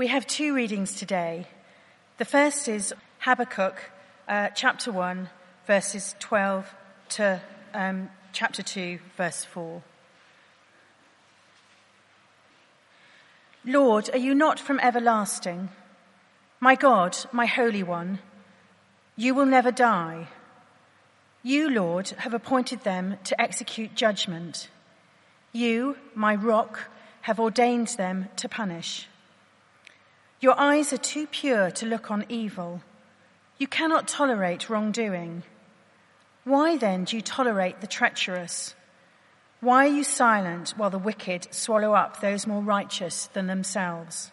We have two readings today. The first is Habakkuk uh, chapter 1, verses 12 to um, chapter 2, verse 4. Lord, are you not from everlasting? My God, my Holy One, you will never die. You, Lord, have appointed them to execute judgment. You, my rock, have ordained them to punish. Your eyes are too pure to look on evil. You cannot tolerate wrongdoing. Why then do you tolerate the treacherous? Why are you silent while the wicked swallow up those more righteous than themselves?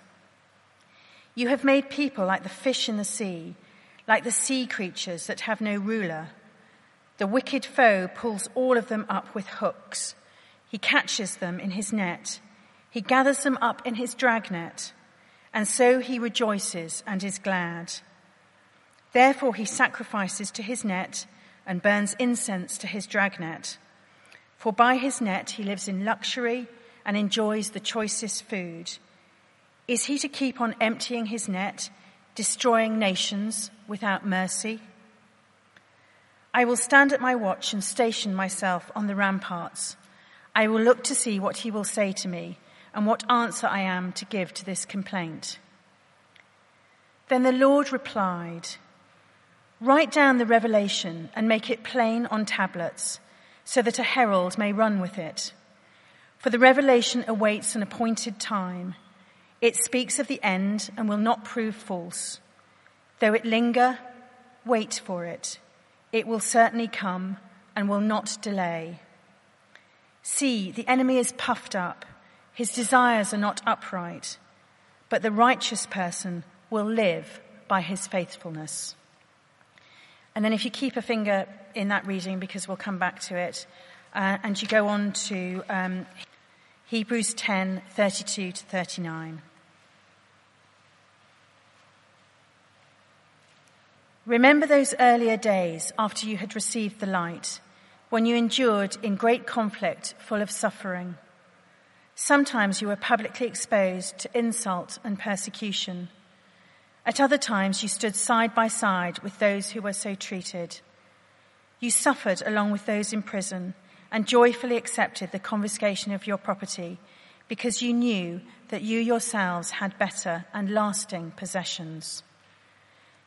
You have made people like the fish in the sea, like the sea creatures that have no ruler. The wicked foe pulls all of them up with hooks. He catches them in his net. He gathers them up in his dragnet and so he rejoices and is glad. Therefore he sacrifices to his net and burns incense to his dragnet. For by his net he lives in luxury and enjoys the choicest food. Is he to keep on emptying his net, destroying nations without mercy? I will stand at my watch and station myself on the ramparts. I will look to see what he will say to me and what answer I am to give to this complaint. Then the Lord replied, Write down the revelation and make it plain on tablets, so that a herald may run with it. For the revelation awaits an appointed time. It speaks of the end and will not prove false. Though it linger, wait for it. It will certainly come and will not delay. See, the enemy is puffed up his desires are not upright, but the righteous person will live by his faithfulness. And then if you keep a finger in that reading, because we'll come back to it, uh, and you go on to um, Hebrews 10, 32 to 39. Remember those earlier days after you had received the light, when you endured in great conflict full of suffering. Sometimes you were publicly exposed to insult and persecution. At other times, you stood side by side with those who were so treated. You suffered along with those in prison and joyfully accepted the confiscation of your property because you knew that you yourselves had better and lasting possessions.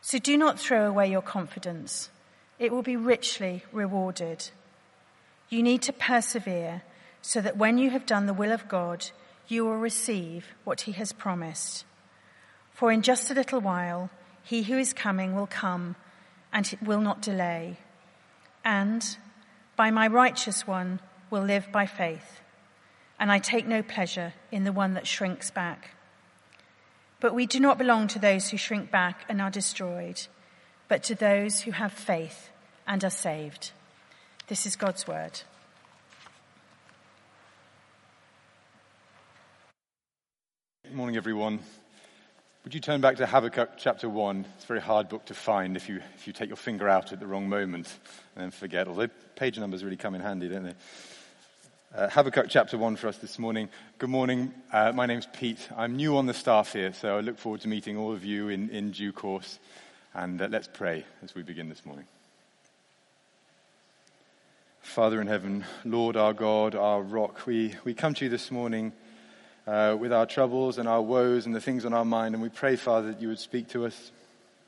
So do not throw away your confidence. It will be richly rewarded. You need to persevere so that when you have done the will of God, you will receive what he has promised. For in just a little while, he who is coming will come and will not delay. And by my righteous one will live by faith. And I take no pleasure in the one that shrinks back. But we do not belong to those who shrink back and are destroyed, but to those who have faith and are saved. This is God's word. Good morning, everyone. Would you turn back to Habakkuk chapter 1? It's a very hard book to find if you, if you take your finger out at the wrong moment and then forget. Although page numbers really come in handy, don't they? Uh, Habakkuk chapter 1 for us this morning. Good morning. Uh, my name's Pete. I'm new on the staff here, so I look forward to meeting all of you in, in due course. And uh, let's pray as we begin this morning. Father in heaven, Lord our God, our rock, we, we come to you this morning uh, with our troubles and our woes and the things on our mind. And we pray, Father, that you would speak to us.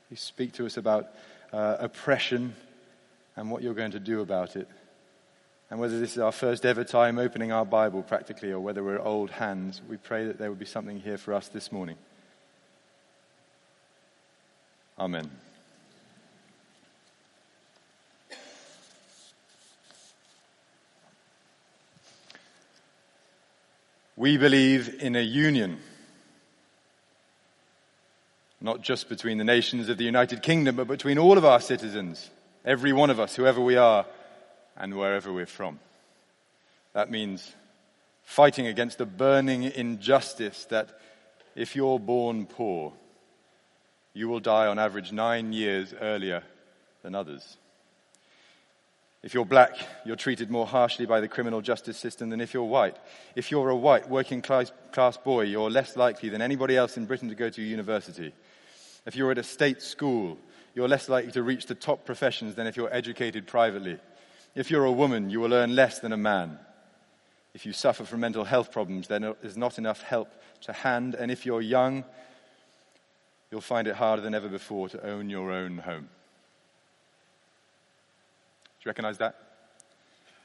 You speak to us about uh, oppression and what you're going to do about it. And whether this is our first ever time opening our Bible practically or whether we're old hands, we pray that there would be something here for us this morning. Amen. We believe in a union, not just between the nations of the United Kingdom, but between all of our citizens, every one of us, whoever we are and wherever we're from. That means fighting against the burning injustice that if you're born poor, you will die on average nine years earlier than others. If you're black, you're treated more harshly by the criminal justice system than if you're white. If you're a white working class, class boy, you're less likely than anybody else in Britain to go to university. If you're at a state school, you're less likely to reach the top professions than if you're educated privately. If you're a woman, you will earn less than a man. If you suffer from mental health problems, then there's not enough help to hand. And if you're young, you'll find it harder than ever before to own your own home. You recognize that?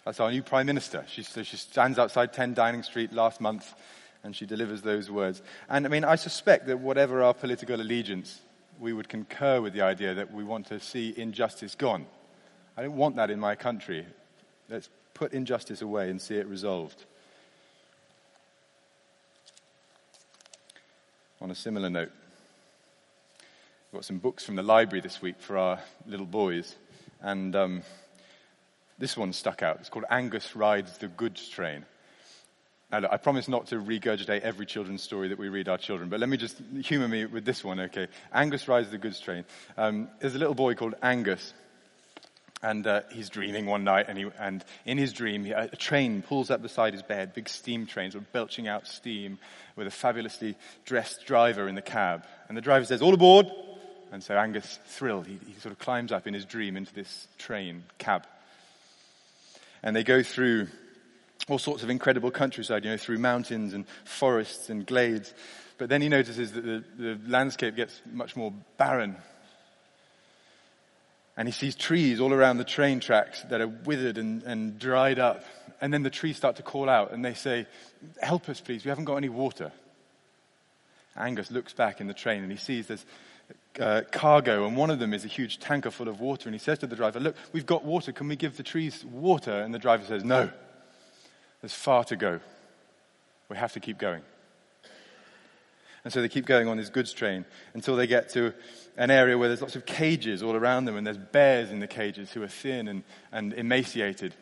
That's our new Prime Minister. She, so she stands outside 10 Downing Street last month and she delivers those words. And I mean, I suspect that whatever our political allegiance, we would concur with the idea that we want to see injustice gone. I don't want that in my country. Let's put injustice away and see it resolved. On a similar note, I've got some books from the library this week for our little boys, and um, this one stuck out. It's called Angus Rides the Goods Train. Now, look, I promise not to regurgitate every children's story that we read our children, but let me just humor me with this one, okay? Angus rides the goods train. Um, there's a little boy called Angus, and uh, he's dreaming one night, and, he, and in his dream, a train pulls up beside his bed, big steam trains, sort belching out steam, with a fabulously dressed driver in the cab. And the driver says, "All aboard!" And so Angus, thrilled, he, he sort of climbs up in his dream into this train cab and they go through all sorts of incredible countryside, you know, through mountains and forests and glades. But then he notices that the, the landscape gets much more barren. And he sees trees all around the train tracks that are withered and, and dried up. And then the trees start to call out and they say, Help us, please, we haven't got any water. Angus looks back in the train and he sees there's uh, cargo, and one of them is a huge tanker full of water. And he says to the driver, Look, we've got water. Can we give the trees water? And the driver says, No, there's far to go. We have to keep going. And so they keep going on this goods train until they get to an area where there's lots of cages all around them, and there's bears in the cages who are thin and, and emaciated.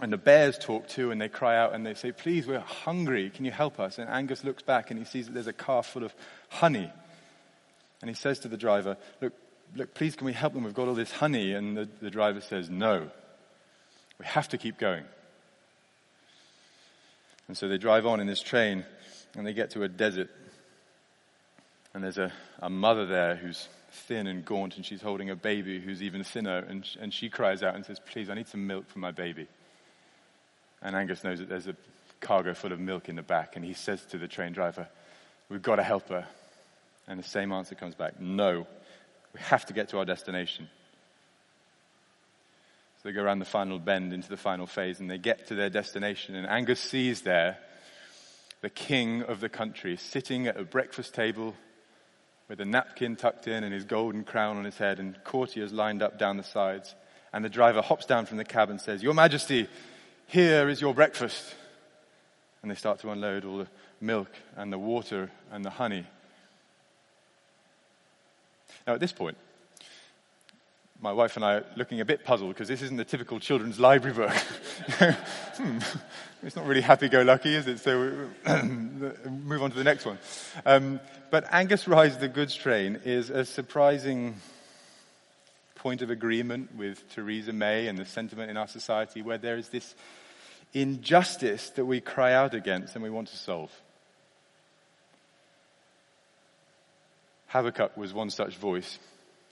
And the bears talk too, and they cry out and they say, Please, we're hungry. Can you help us? And Angus looks back and he sees that there's a car full of honey and he says to the driver, Look, look, please, can we help them? We've got all this honey. And the, the driver says, No. We have to keep going. And so they drive on in this train and they get to a desert. And there's a, a mother there who's thin and gaunt and she's holding a baby who's even thinner. And, and she cries out and says, Please, I need some milk for my baby. And Angus knows that there's a cargo full of milk in the back. And he says to the train driver, We've got to help her. And the same answer comes back no. We have to get to our destination. So they go around the final bend into the final phase and they get to their destination. And Angus sees there the king of the country sitting at a breakfast table with a napkin tucked in and his golden crown on his head and courtiers lined up down the sides. And the driver hops down from the cab and says, Your Majesty, here is your breakfast. And they start to unload all the milk and the water and the honey. Now, at this point, my wife and I are looking a bit puzzled because this isn't the typical children's library book. hmm, it's not really happy go lucky, is it? So move on to the next one. Um, but Angus Rides the Goods Train is a surprising point of agreement with Theresa May and the sentiment in our society where there is this injustice that we cry out against and we want to solve. Habakkuk was one such voice,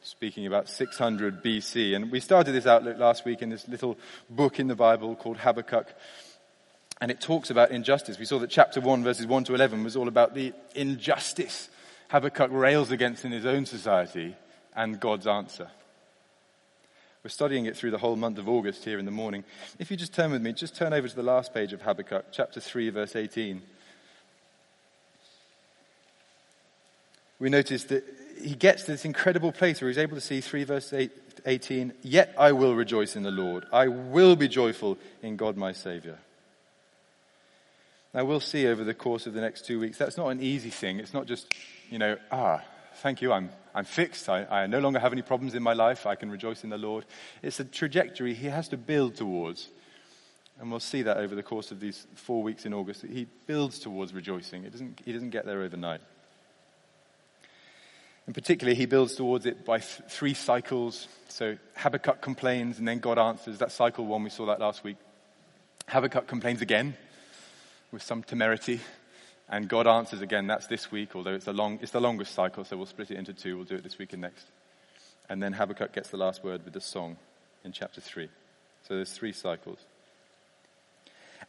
speaking about 600 BC. And we started this outlook last week in this little book in the Bible called Habakkuk. And it talks about injustice. We saw that chapter 1, verses 1 to 11, was all about the injustice Habakkuk rails against in his own society and God's answer. We're studying it through the whole month of August here in the morning. If you just turn with me, just turn over to the last page of Habakkuk, chapter 3, verse 18. We notice that he gets to this incredible place where he's able to see 3 verse 8, 18, Yet I will rejoice in the Lord. I will be joyful in God my Savior. Now we'll see over the course of the next two weeks, that's not an easy thing. It's not just, you know, ah, thank you, I'm, I'm fixed. I, I no longer have any problems in my life. I can rejoice in the Lord. It's a trajectory he has to build towards. And we'll see that over the course of these four weeks in August. He builds towards rejoicing. It doesn't, he doesn't get there overnight. In particular, he builds towards it by th- three cycles. So Habakkuk complains and then God answers. That cycle one. We saw that last week. Habakkuk complains again with some temerity and God answers again. That's this week, although it's, a long, it's the longest cycle, so we'll split it into two. We'll do it this week and next. And then Habakkuk gets the last word with the song in chapter 3. So there's three cycles.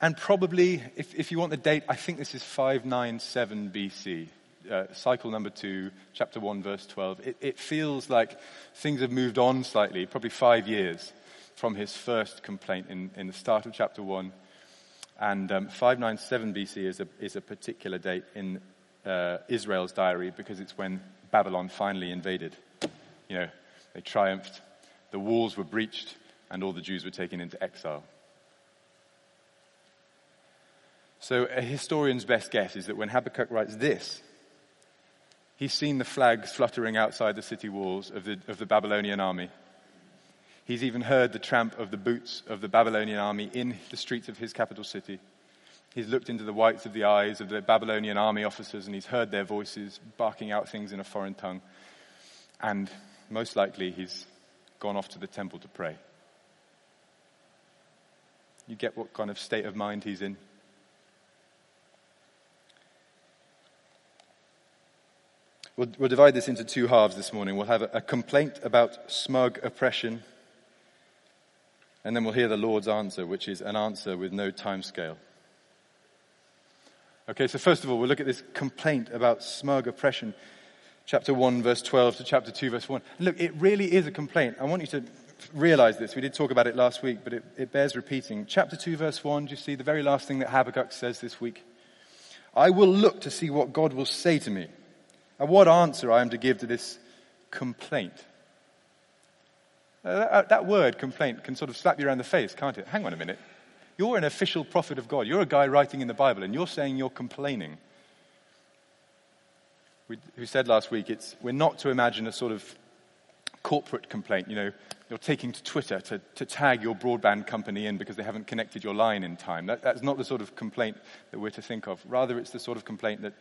And probably, if, if you want the date, I think this is 597 BC uh, cycle number two, chapter 1, verse 12, it, it feels like things have moved on slightly, probably five years from his first complaint in, in the start of chapter 1. And um, 597 BC is a, is a particular date in uh, Israel's diary because it's when Babylon finally invaded. You know, they triumphed, the walls were breached, and all the Jews were taken into exile. So a historian's best guess is that when Habakkuk writes this, He's seen the flags fluttering outside the city walls of the, of the Babylonian army. He's even heard the tramp of the boots of the Babylonian army in the streets of his capital city. He's looked into the whites of the eyes of the Babylonian army officers and he's heard their voices barking out things in a foreign tongue. And most likely he's gone off to the temple to pray. You get what kind of state of mind he's in? We'll, we'll, divide this into two halves this morning. We'll have a, a complaint about smug oppression, and then we'll hear the Lord's answer, which is an answer with no time scale. Okay, so first of all, we'll look at this complaint about smug oppression, chapter 1, verse 12 to chapter 2, verse 1. Look, it really is a complaint. I want you to realize this. We did talk about it last week, but it, it bears repeating. Chapter 2, verse 1, do you see the very last thing that Habakkuk says this week? I will look to see what God will say to me and what answer I am to give to this complaint. Uh, that, uh, that word, complaint, can sort of slap you around the face, can't it? Hang on a minute. You're an official prophet of God. You're a guy writing in the Bible, and you're saying you're complaining. We, who said last week, it's, we're not to imagine a sort of corporate complaint. You know, you're taking to Twitter to, to tag your broadband company in because they haven't connected your line in time. That, that's not the sort of complaint that we're to think of. Rather, it's the sort of complaint that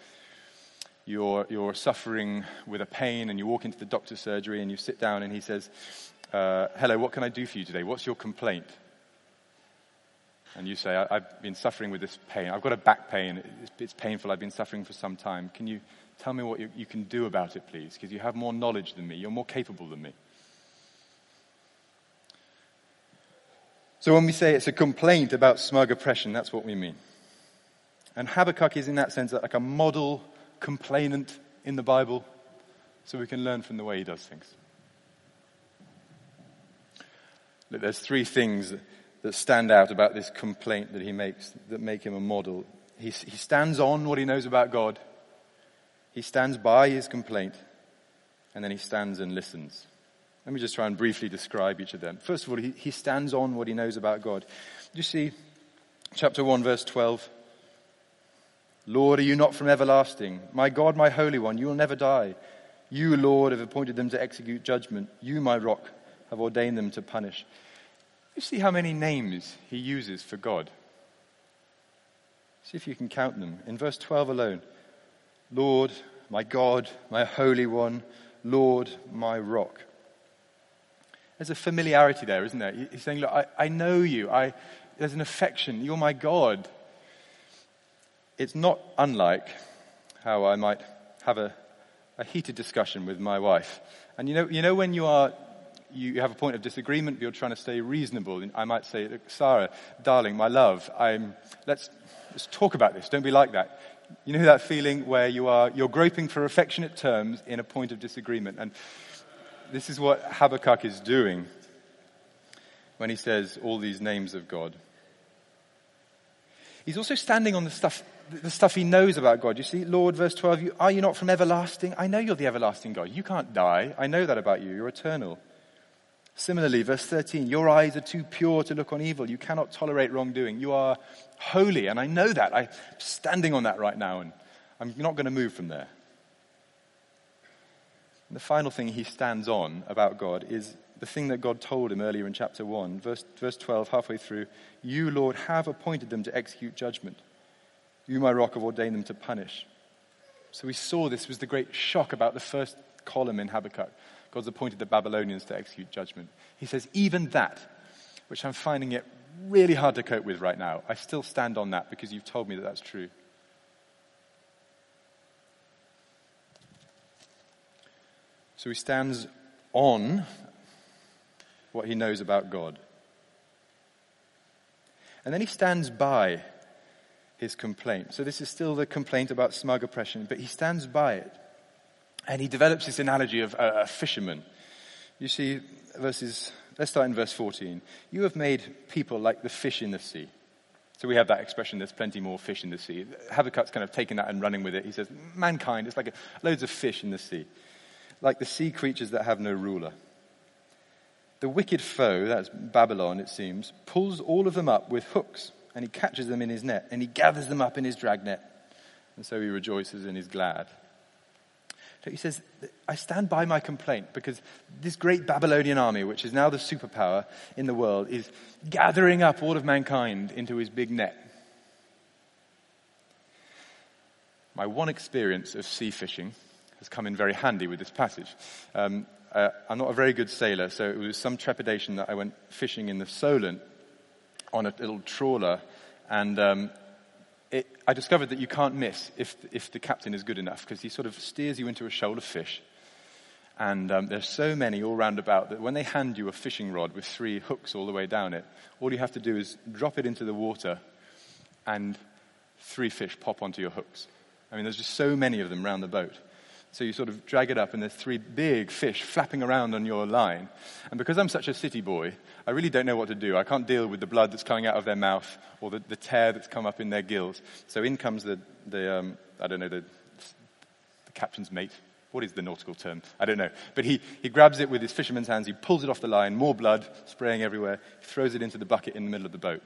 you're, you're suffering with a pain and you walk into the doctor's surgery and you sit down and he says, uh, Hello, what can I do for you today? What's your complaint? And you say, I, have been suffering with this pain. I've got a back pain. It's, it's painful. I've been suffering for some time. Can you tell me what you, you can do about it, please? Because you have more knowledge than me. You're more capable than me. So when we say it's a complaint about smug oppression, that's what we mean. And Habakkuk is in that sense like a model complainant in the Bible so we can learn from the way he does things. Look, there's three things that stand out about this complaint that he makes that make him a model. He, he stands on what he knows about God. He stands by his complaint. And then he stands and listens. Let me just try and briefly describe each of them. First of all, he, he stands on what he knows about God. You see chapter 1 verse 12? Lord, are you not from everlasting? My God, my Holy One, you will never die. You, Lord, have appointed them to execute judgment. You, my rock, have ordained them to punish. You see how many names he uses for God? See if you can count them. In verse 12 alone Lord, my God, my Holy One, Lord, my rock. There's a familiarity there, isn't there? He's saying, Look, I, I know you. I, there's an affection. You're my God it's not unlike how I might have a, a heated discussion with my wife. And you know, you know when you are you have a point of disagreement, but you're trying to stay reasonable. I might say, Sarah, darling, my love, I'm, let's, let's talk about this. Don't be like that. You know that feeling where you are, you're groping for affectionate terms in a point of disagreement. And this is what Habakkuk is doing when he says all these names of God. He's also standing on the stuff the stuff he knows about God. You see, Lord, verse 12, you, are you not from everlasting? I know you're the everlasting God. You can't die. I know that about you. You're eternal. Similarly, verse 13, your eyes are too pure to look on evil. You cannot tolerate wrongdoing. You are holy, and I know that. I'm standing on that right now, and I'm not going to move from there. And the final thing he stands on about God is the thing that God told him earlier in chapter 1, verse, verse 12, halfway through. You, Lord, have appointed them to execute judgment. You, my rock, have ordained them to punish. So we saw this was the great shock about the first column in Habakkuk, God's appointed the Babylonians to execute judgment. He says, even that, which I'm finding it really hard to cope with right now, I still stand on that because you've told me that that's true. So he stands on what he knows about God. And then he stands by his complaint. So this is still the complaint about smug oppression, but he stands by it. And he develops this analogy of a, fisherman. You see, verses, let's start in verse 14. You have made people like the fish in the sea. So we have that expression, there's plenty more fish in the sea. Habakkuk's kind of taken that and running with it. He says, mankind, it's like a, loads of fish in the sea, like the sea creatures that have no ruler. The wicked foe, that's Babylon, it seems, pulls all of them up with hooks, and he catches them in his net, and he gathers them up in his dragnet. And so he rejoices and is glad. So he says, I stand by my complaint because this great Babylonian army, which is now the superpower in the world, is gathering up all of mankind into his big net. My one experience of sea fishing has come in very handy with this passage. Um, uh, I'm not a very good sailor, so it was some trepidation that I went fishing in the Solent on a little trawler, and um, it, I discovered that you can't miss if, if the captain is good enough because he sort of steers you into a shoal of fish. And um, there's so many all round about that when they hand you a fishing rod with three hooks all the way down it, all you have to do is drop it into the water and three fish pop onto your hooks. I mean, there's just so many of them around the boat. So you sort of drag it up, and there's three big fish flapping around on your line. And because I'm such a city boy, I really don't know what to do. I can't deal with the blood that's coming out of their mouth or the, the tear that's come up in their gills. So in comes the, the um, I don't know, the, the captain's mate. What is the nautical term? I don't know. But he, he grabs it with his fisherman's hands, he pulls it off the line, more blood spraying everywhere, he throws it into the bucket in the middle of the boat.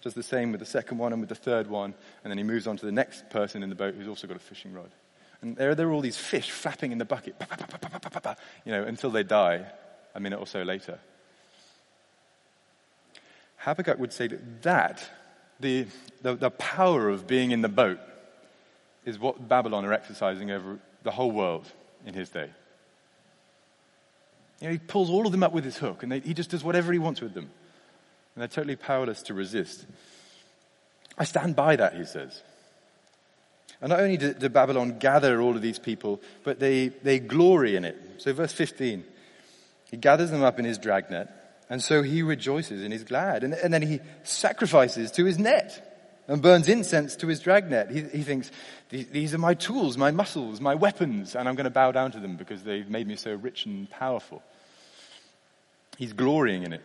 Does the same with the second one and with the third one, and then he moves on to the next person in the boat who's also got a fishing rod. And there, there are all these fish flapping in the bucket, you know, until they die a minute or so later. Habakkuk would say that, that the, the, the power of being in the boat is what Babylon are exercising over the whole world in his day. You know, he pulls all of them up with his hook and they, he just does whatever he wants with them. And they're totally powerless to resist. I stand by that, he says. And not only did, did Babylon gather all of these people, but they, they glory in it. So verse 15, he gathers them up in his dragnet, and so he rejoices and is glad. And, and then he sacrifices to his net and burns incense to his dragnet. He, he thinks, these are my tools, my muscles, my weapons, and I'm going to bow down to them because they've made me so rich and powerful. He's glorying in it.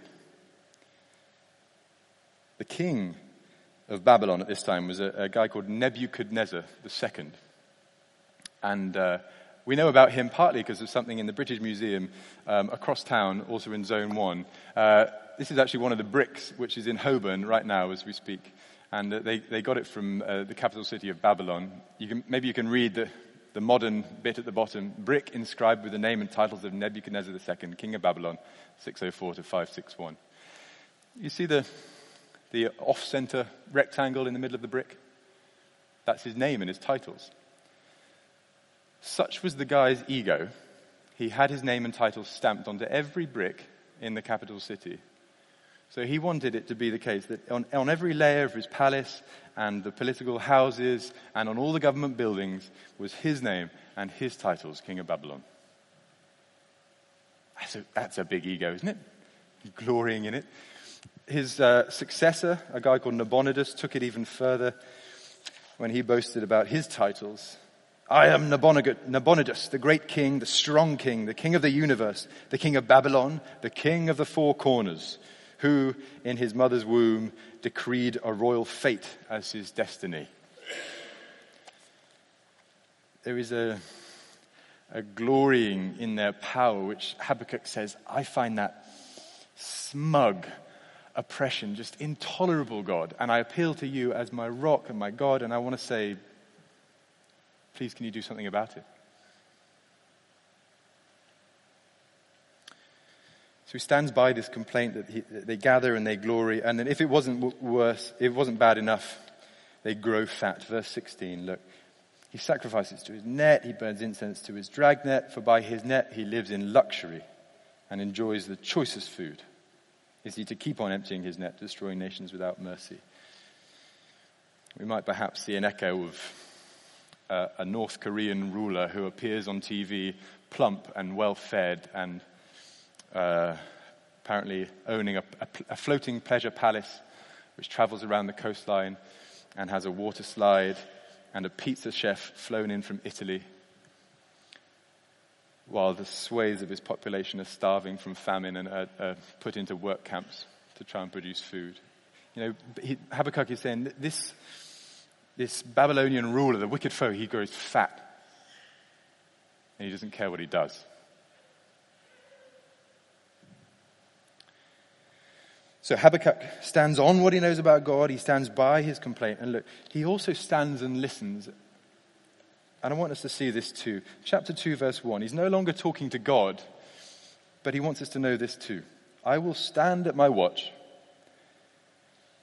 The king of Babylon at this time was a, a guy called Nebuchadnezzar II. And uh, we know about him partly because of something in the British Museum um, across town, also in Zone 1. Uh, this is actually one of the bricks which is in Holborn right now as we speak. And uh, they, they got it from uh, the capital city of Babylon. You can, maybe you can read the, the modern bit at the bottom brick inscribed with the name and titles of Nebuchadnezzar II, king of Babylon, 604 to 561. You see the, the off center rectangle in the middle of the brick? That's his name and his titles. Such was the guy's ego. He had his name and titles stamped onto every brick in the capital city. So he wanted it to be the case that on, on every layer of his palace and the political houses and on all the government buildings was his name and his titles, King of Babylon. That's a, that's a big ego, isn't it? Glorying in it his uh, successor, a guy called Nabonidus, took it even further when he boasted about his titles. I am Nabonidus, the great king, the strong king, the king of the universe, the king of Babylon, the king of the four corners, who in his mother's womb decreed a royal fate as his destiny. There is a, a glorying in their power, which Habakkuk says, I find that smug oppression, just intolerable, God. And I appeal to you as my rock and my God, and I want to say, please, can you do something about it? So he stands by this complaint that, he, that they gather and they glory, and then if it wasn't worse, if it wasn't bad enough, they grow fat. Verse 16, look. He sacrifices to his net, he burns incense to his dragnet, for by his net he lives in luxury and enjoys the choicest food. Is he to keep on emptying his net, destroying nations without mercy? We might perhaps see an echo of uh, a North Korean ruler who appears on TV plump and well fed and uh, apparently owning a, a, a floating pleasure palace which travels around the coastline and has a water slide and a pizza chef flown in from Italy, while the swathes of his population are starving from famine and are, are put into work camps to try and produce food. You know, Habakkuk is saying this, this Babylonian ruler, the wicked foe, he grows fat. And he doesn't care what he does. So Habakkuk stands on what he knows about God. He stands by his complaint. And look, he also stands and listens. And I want us to see this too. Chapter 2, verse 1. He's no longer talking to God, but he wants us to know this too. I will stand at my watch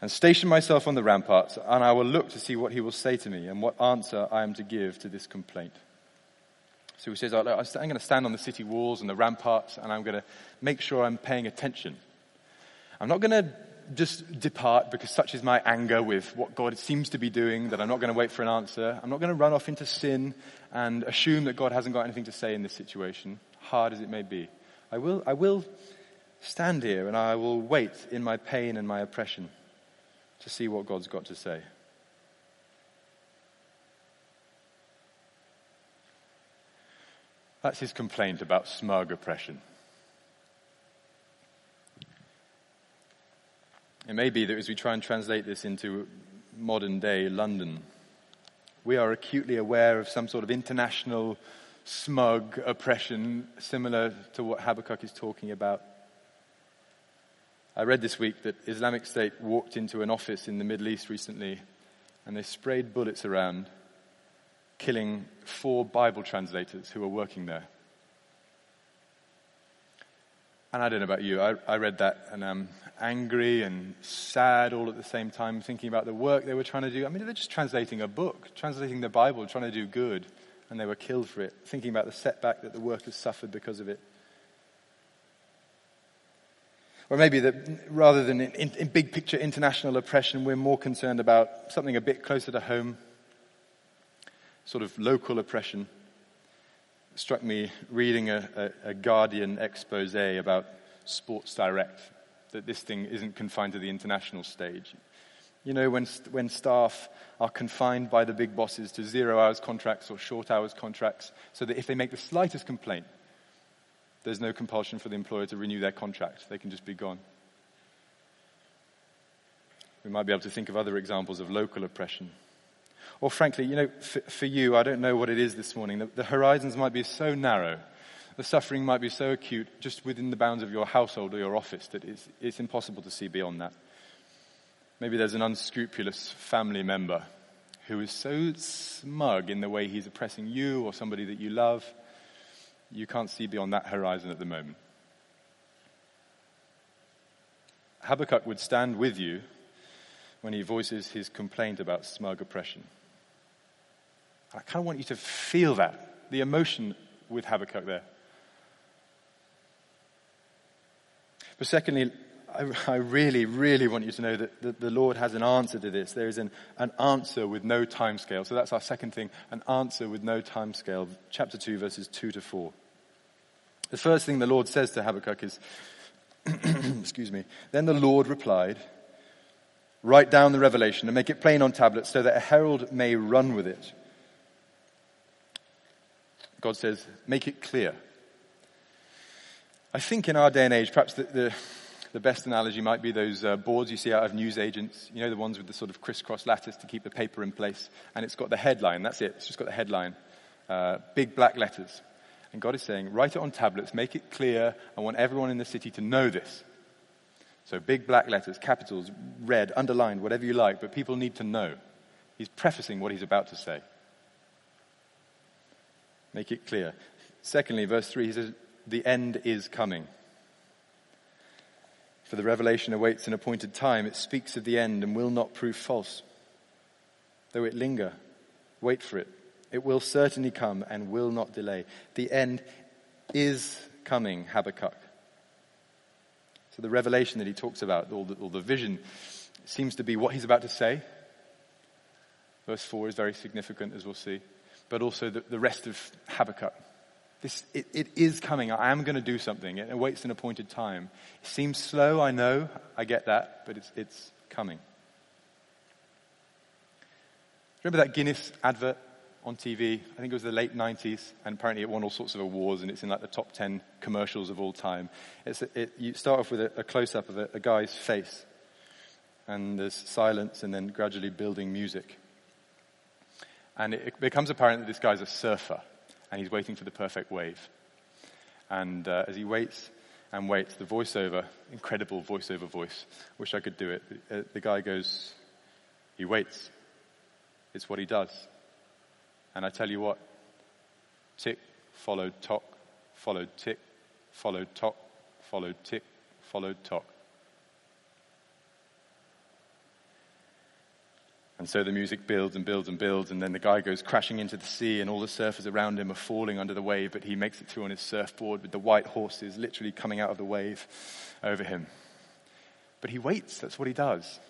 and station myself on the ramparts, and I will look to see what he will say to me and what answer I am to give to this complaint. So he says, I'm going to stand on the city walls and the ramparts, and I'm going to make sure I'm paying attention I'm not going to just depart because such is my anger with what God seems to be doing that I'm not going to wait for an answer. I'm not going to run off into sin and assume that God hasn't got anything to say in this situation, hard as it may be. I will, I will stand here and I will wait in my pain and my oppression to see what God's got to say. That's his complaint about smug oppression. It may be that as we try and translate this into modern day London, we are acutely aware of some sort of international smug oppression similar to what Habakkuk is talking about. I read this week that Islamic State walked into an office in the Middle East recently and they sprayed bullets around, killing four Bible translators who were working there. And I don't know about you, I, I read that and I'm angry and sad all at the same time, thinking about the work they were trying to do. I mean, they're just translating a book, translating the Bible, trying to do good, and they were killed for it, thinking about the setback that the workers suffered because of it. Or maybe that rather than in, in big picture international oppression, we're more concerned about something a bit closer to home, sort of local oppression struck me reading a, a, a Guardian expose about Sports Direct, that this thing isn't confined to the international stage. You know, when, when staff are confined by the big bosses to zero hours contracts or short hours contracts, so that if they make the slightest complaint, there's no compulsion for the employer to renew their contract. They can just be gone. We might be able to think of other examples of local oppression. Or frankly, you know, for, for you, I don't know what it is this morning. The, the horizons might be so narrow. The suffering might be so acute just within the bounds of your household or your office that it's, it's impossible to see beyond that. Maybe there's an unscrupulous family member who is so smug in the way he's oppressing you or somebody that you love, you can't see beyond that horizon at the moment. Habakkuk would stand with you when he voices his complaint about smug oppression. I kind of want you to feel that, the emotion with Habakkuk there. But secondly, I, I really, really want you to know that the, the Lord has an answer to this. There is an, an answer with no time scale. So that's our second thing, an answer with no time scale. Chapter 2, verses 2 to 4. The first thing the Lord says to Habakkuk is, excuse me, then the Lord replied, Write down the revelation and make it plain on tablets so that a herald may run with it. God says, make it clear. I think in our day and age, perhaps the, the, the best analogy might be those uh, boards you see out of news agents. You know, the ones with the sort of crisscross lattice to keep the paper in place. And it's got the headline. That's it. It's just got the headline. Uh, big black letters. And God is saying, write it on tablets, make it clear. I want everyone in the city to know this. So big black letters, capitals, red, underlined, whatever you like, but people need to know. He's prefacing what he's about to say. Make it clear. Secondly, verse 3, he says, The end is coming. For the revelation awaits an appointed time. It speaks of the end and will not prove false. Though it linger, wait for it, It will certainly come and will not delay. The end is coming, Habakkuk. So the revelation that he talks about, or the, or the vision, seems to be what he's about to say. Verse 4 is very significant, as we'll see. But also the, the rest of Habakkuk. This, it, it is coming. I am going to do something. It awaits an appointed time. It seems slow, I know. I get that. But it's, it's coming. Remember that Guinness advert on TV? I think it was the late 90s, and apparently it won all sorts of awards, and it's in like the top 10 commercials of all time. It's it, you start off with a, a close up of a, a guy's face, and there's silence, and then gradually building music. And it, becomes apparent that this guy's a surfer, and he's waiting for the perfect wave. And uh, as he waits and waits, the voiceover, incredible voiceover voice, wish I could do it. The, uh, the guy goes, he waits it's what he does. And I tell you what, tick, followed tock, followed tick, followed tock, followed tick, followed tock. And so the music builds and builds and builds, and then the guy goes crashing into the sea, and all the surfers around him are falling under the wave, but he makes it through on his surfboard with the white horses literally coming out of the wave over him. But he waits, that's what he does.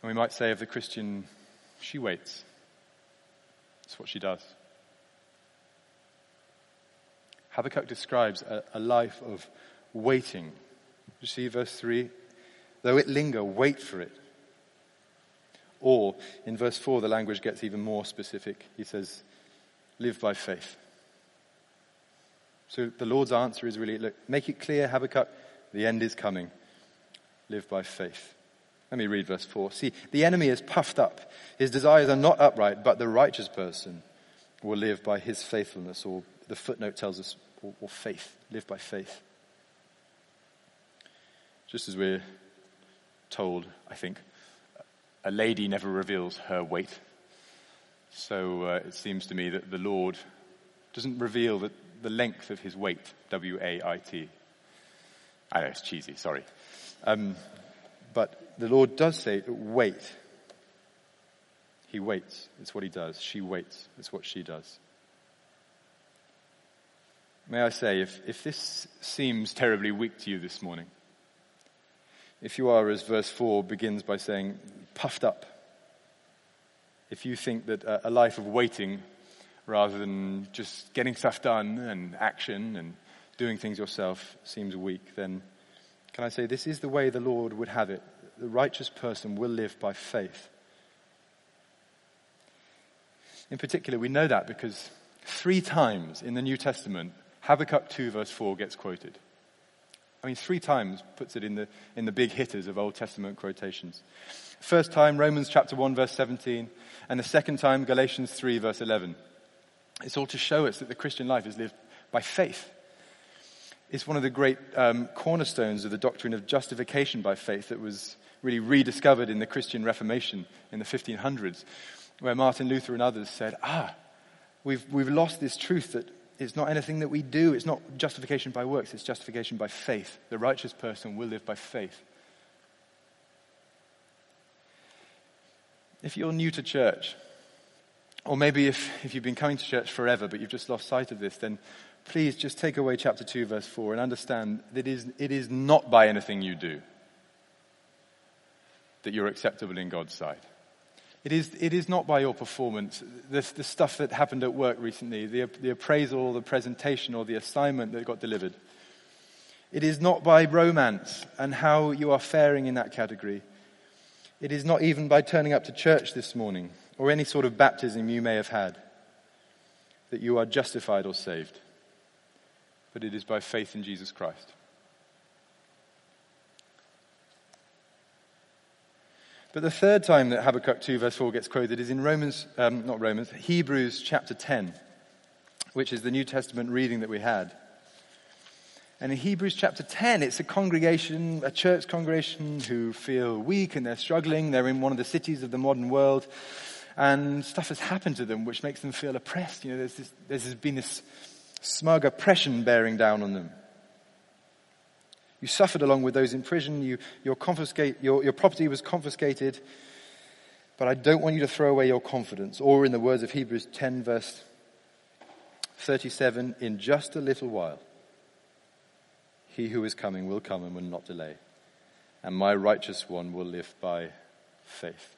And we might say of the Christian she waits. That's what she does. Habakkuk describes a, a life of waiting. You see verse 3? Though it linger, wait for it. Or in verse 4, the language gets even more specific. He says, live by faith. So the Lord's answer is really look, make it clear, Habakkuk, the end is coming. Live by faith. Let me read verse 4. See, the enemy is puffed up. His desires are not upright, but the righteous person will live by his faithfulness, or the footnote tells us, or, or faith. Live by faith. Just as we're told, I think, a lady never reveals her weight. So uh, it seems to me that the Lord doesn't reveal the, the length of his wait, W A I T. I know it's cheesy, sorry. Um, but the Lord does say, wait. He waits. It's what he does. She waits. It's what she does. May I say, if, if this seems terribly weak to you this morning, if you are, as verse 4 begins by saying, puffed up, if you think that a, life of waiting rather than just getting stuff done and action and doing things yourself seems weak, then can I say this is the way the Lord would have it the righteous person will live by faith. In particular, we know that because three times in the New Testament, Habakkuk 2 verse 4 gets quoted. I mean, three times puts it in the, in the big hitters of Old Testament quotations. First time, Romans chapter 1 verse 17, and the second time, Galatians 3 verse 11. It's all to show us that the Christian life is lived by faith. It's one of the great um, cornerstones of the doctrine of justification by faith that was really rediscovered in the Christian Reformation in the 1500s, where Martin Luther and others said, ah, we've, we've lost this truth that it's not anything that we do, it's not justification by works, it's justification by faith. The righteous person will live by faith. If you're new to church, or maybe if, if you've been coming to church forever but you've just lost sight of this, then please just take away chapter 2, verse 4, and understand that it is, it is not by anything you do that you're acceptable in God's sight. It is, it is not by your performance. The, the stuff that happened at work recently, the, the appraisal, the presentation, or the assignment that got delivered. It is not by romance and how you are faring in that category. It is not even by turning up to church this morning or any sort of baptism you may have had that you are justified or saved. But it is by faith in Jesus Christ. But the third time that Habakkuk 2 verse 4 gets quoted is in Romans, um, not Romans, Hebrews chapter 10, which is the New Testament reading that we had. And in Hebrews chapter 10, it's a congregation, a church congregation who feel weak and they're struggling. They're in one of the cities of the modern world and stuff has happened to them which makes them feel oppressed. You know, there's, this, there's been this smug oppression bearing down on them. You suffered along with those in prison. You, your, your, your property was confiscated. But I don't want you to throw away your confidence, or in the words of Hebrews 10 verse 37, in just a little while, he who is coming will come and will not delay, and my righteous one will live by faith.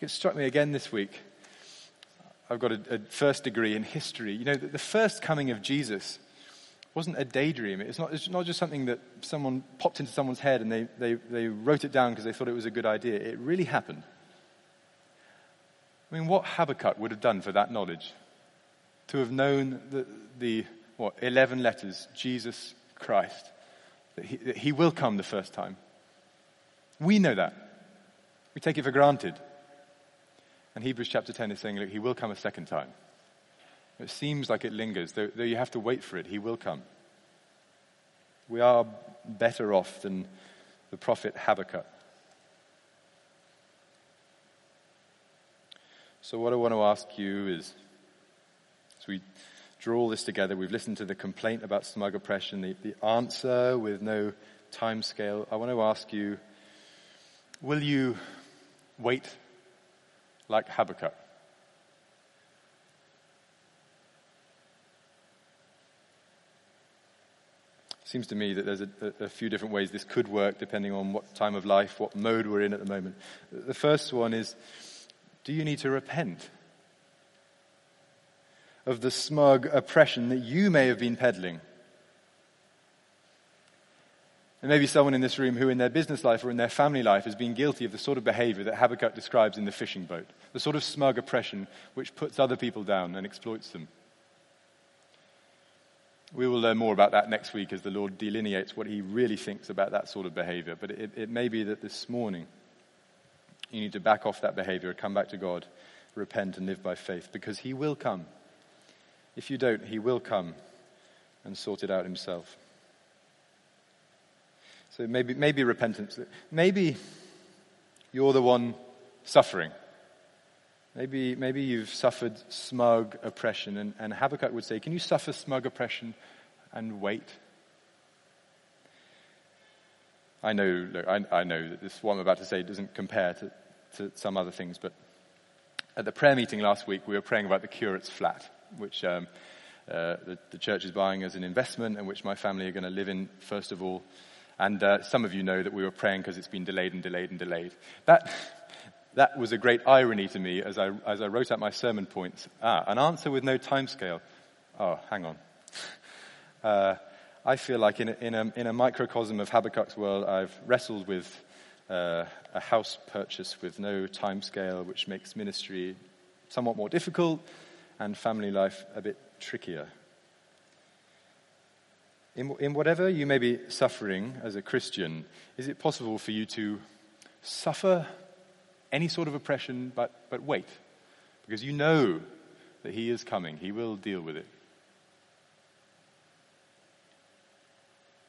It struck me again this week. I've got a, a first degree in history. You know, the first coming of Jesus wasn't a daydream. It's not, it's not just something that someone popped into someone's head and they, they, they wrote it down because they thought it was a good idea. It really happened. I mean, what Habakkuk would have done for that knowledge? To have known the, the what, 11 letters, Jesus Christ, that he, that he will come the first time. We know that. We take it for granted. And Hebrews chapter 10 is saying, look, he will come a second time. It seems like it lingers, though, though you have to wait for it. He will come. We are better off than the prophet Habakkuk. So, what I want to ask you is as we draw all this together, we've listened to the complaint about smug oppression, the, the answer with no time scale. I want to ask you will you wait like Habakkuk? Seems to me that there's a, a, few different ways this could work depending on what time of life, what mode we're in at the moment. The first one is do you need to repent of the smug oppression that you may have been peddling? There may be someone in this room who, in their business life or in their family life, has been guilty of the sort of behavior that Habakkuk describes in the fishing boat, the sort of smug oppression which puts other people down and exploits them. We will learn more about that next week as the Lord delineates what he really thinks about that sort of behavior. But it, it may be that this morning you need to back off that behavior, come back to God, repent, and live by faith because he will come. If you don't, he will come and sort it out himself. So maybe, maybe repentance. Maybe you're the one suffering. Maybe, maybe you've suffered smug oppression, and, and Habakkuk would say, Can you suffer smug oppression and wait? I know, look, I, I, know that this, what I'm about to say doesn't compare to, to some other things, but at the prayer meeting last week, we were praying about the curate's flat, which um, uh, the, the, church is buying as an investment and which my family are going to live in first of all. And uh, some of you know that we were praying because it's been delayed and delayed and delayed. That, that was a great irony to me as I, as I wrote out my sermon points. Ah, an answer with no timescale. Oh, hang on. Uh, I feel like in a, in, a, in a, microcosm of Habakkuk's world, I've wrestled with uh, a house purchase with no timescale, which makes ministry somewhat more difficult and family life a bit trickier. In, in whatever you may be suffering as a Christian, is it possible for you to suffer any sort of oppression, but, but wait, because you know that He is coming. He will deal with it.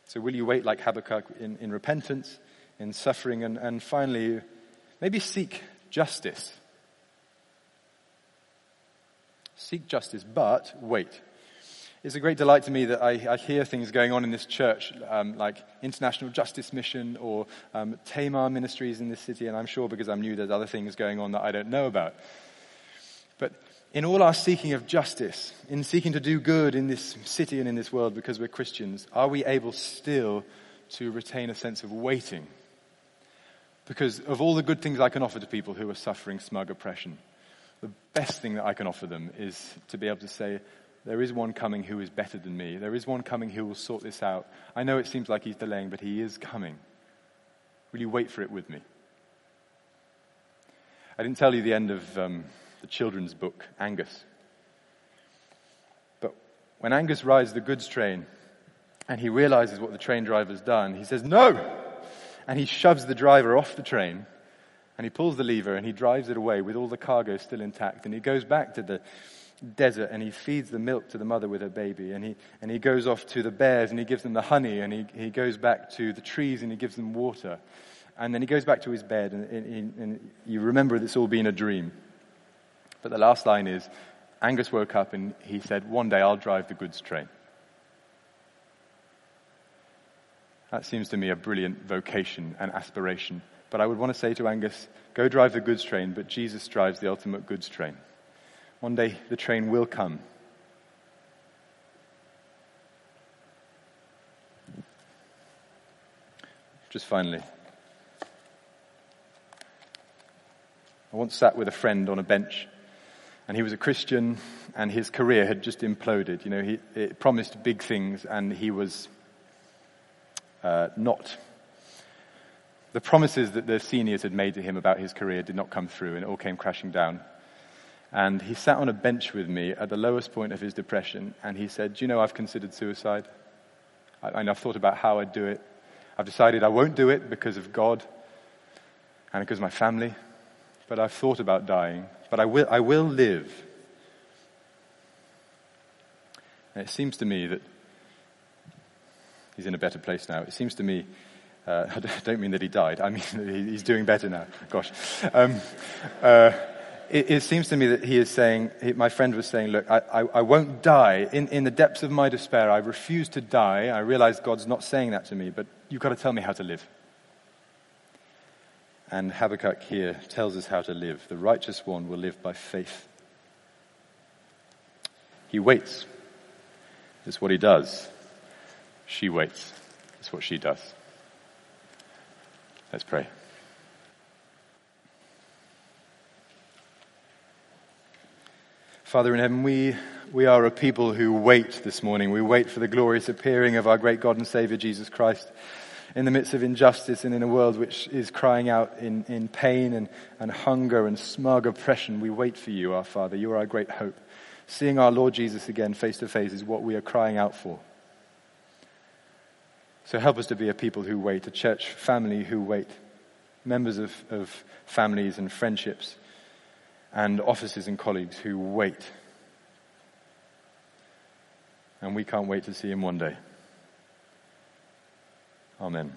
So, will you wait like Habakkuk in, in repentance, in suffering, and, and finally, maybe seek justice? Seek justice, but wait. It's a great delight to me that I, I hear things going on in this church, um, like International Justice Mission or um, Tamar Ministries in this city, and I'm sure because I'm new, there's other things going on that I don't know about. But in all our seeking of justice, in seeking to do good in this city and in this world because we're Christians, are we able still to retain a sense of waiting? Because of all the good things I can offer to people who are suffering smug oppression, the best thing that I can offer them is to be able to say, there is one coming who is better than me. There is one coming who will sort this out. I know it seems like he's delaying, but he is coming. Will you wait for it with me? I didn't tell you the end of um, the children's book, Angus. But when Angus rides the goods train and he realizes what the train driver's done, he says, No! And he shoves the driver off the train and he pulls the lever and he drives it away with all the cargo still intact. And he goes back to the desert and he feeds the milk to the mother with her baby and he, and he goes off to the bears and he gives them the honey and he, he goes back to the trees and he gives them water. And then he goes back to his bed and, and, and you remember it's all been a dream. But the last line is, Angus woke up and he said, one day I'll drive the goods train. That seems to me a brilliant vocation and aspiration. But I would want to say to Angus, go drive the goods train, but Jesus drives the ultimate goods train. One day the train will come. Just finally, I once sat with a friend on a bench, and he was a Christian, and his career had just imploded. You know, he it promised big things, and he was uh, not. The promises that the seniors had made to him about his career did not come through, and it all came crashing down. And he sat on a bench with me at the lowest point of his depression, and he said, Do you know I've considered suicide? I, and I've thought about how I'd do it. I've decided I won't do it because of God and because of my family, but I've thought about dying. But I will, I will live. And it seems to me that he's in a better place now. It seems to me, uh, I don't mean that he died, I mean he's doing better now. Gosh. Um, uh, it, it, seems to me that he is saying, he, my friend was saying, look, I, I, I won't die. In, in the depths of my despair, I refuse to die. I realize God's not saying that to me, but you've got to tell me how to live. And Habakkuk here tells us how to live. The righteous one will live by faith. He waits. That's what he does. She waits. That's what she does. Let's pray. Father in heaven, we, we are a people who wait this morning. We wait for the glorious appearing of our great God and Savior, Jesus Christ, in the midst of injustice and in a world which is crying out in, in pain and, and hunger and smug oppression. We wait for you, our Father. You are our great hope. Seeing our Lord Jesus again face to face is what we are crying out for. So help us to be a people who wait, a church family who wait, members of, of families and friendships and officers and colleagues who wait. And we can't wait to see him one day. Amen.